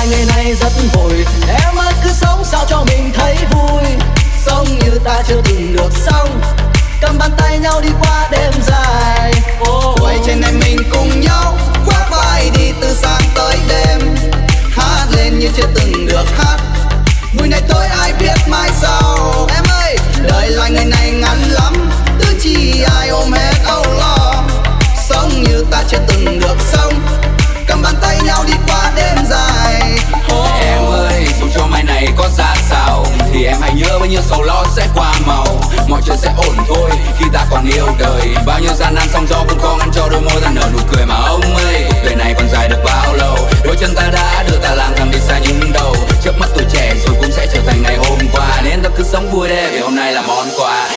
loài ngày này rất vội. Em ơi, cứ sống sao cho mình thấy vui. Sống như ta chưa từng được sống. Cầm bàn tay nhau đi qua đêm dài. Oh. quay trên này mình cùng nhau khoác vai đi từ sáng tới đêm. Hát lên như chưa từng được hát. Vui này tôi ai biết mai sau. Em ơi, đời loài người này ngắn lắm. Tư chi ai ôm hết âu lo. Sống như ta chưa từng được sống. Nhiêu sầu lo sẽ qua màu. Mọi chuyện sẽ ổn thôi, khi ta còn yêu đời. Bao nhiêu gian nan sóng gió cũng khó ngăn cho đôi môi ta nở nụ cười mà ông ơi. Đời này còn dài được bao lâu? Đôi chân ta đã đưa ta lang thang đi xa những đầu. Trước mắt tuổi trẻ rồi cũng sẽ trở thành ngày hôm qua. Nên ta cứ sống vui đi vì hôm nay là món quà.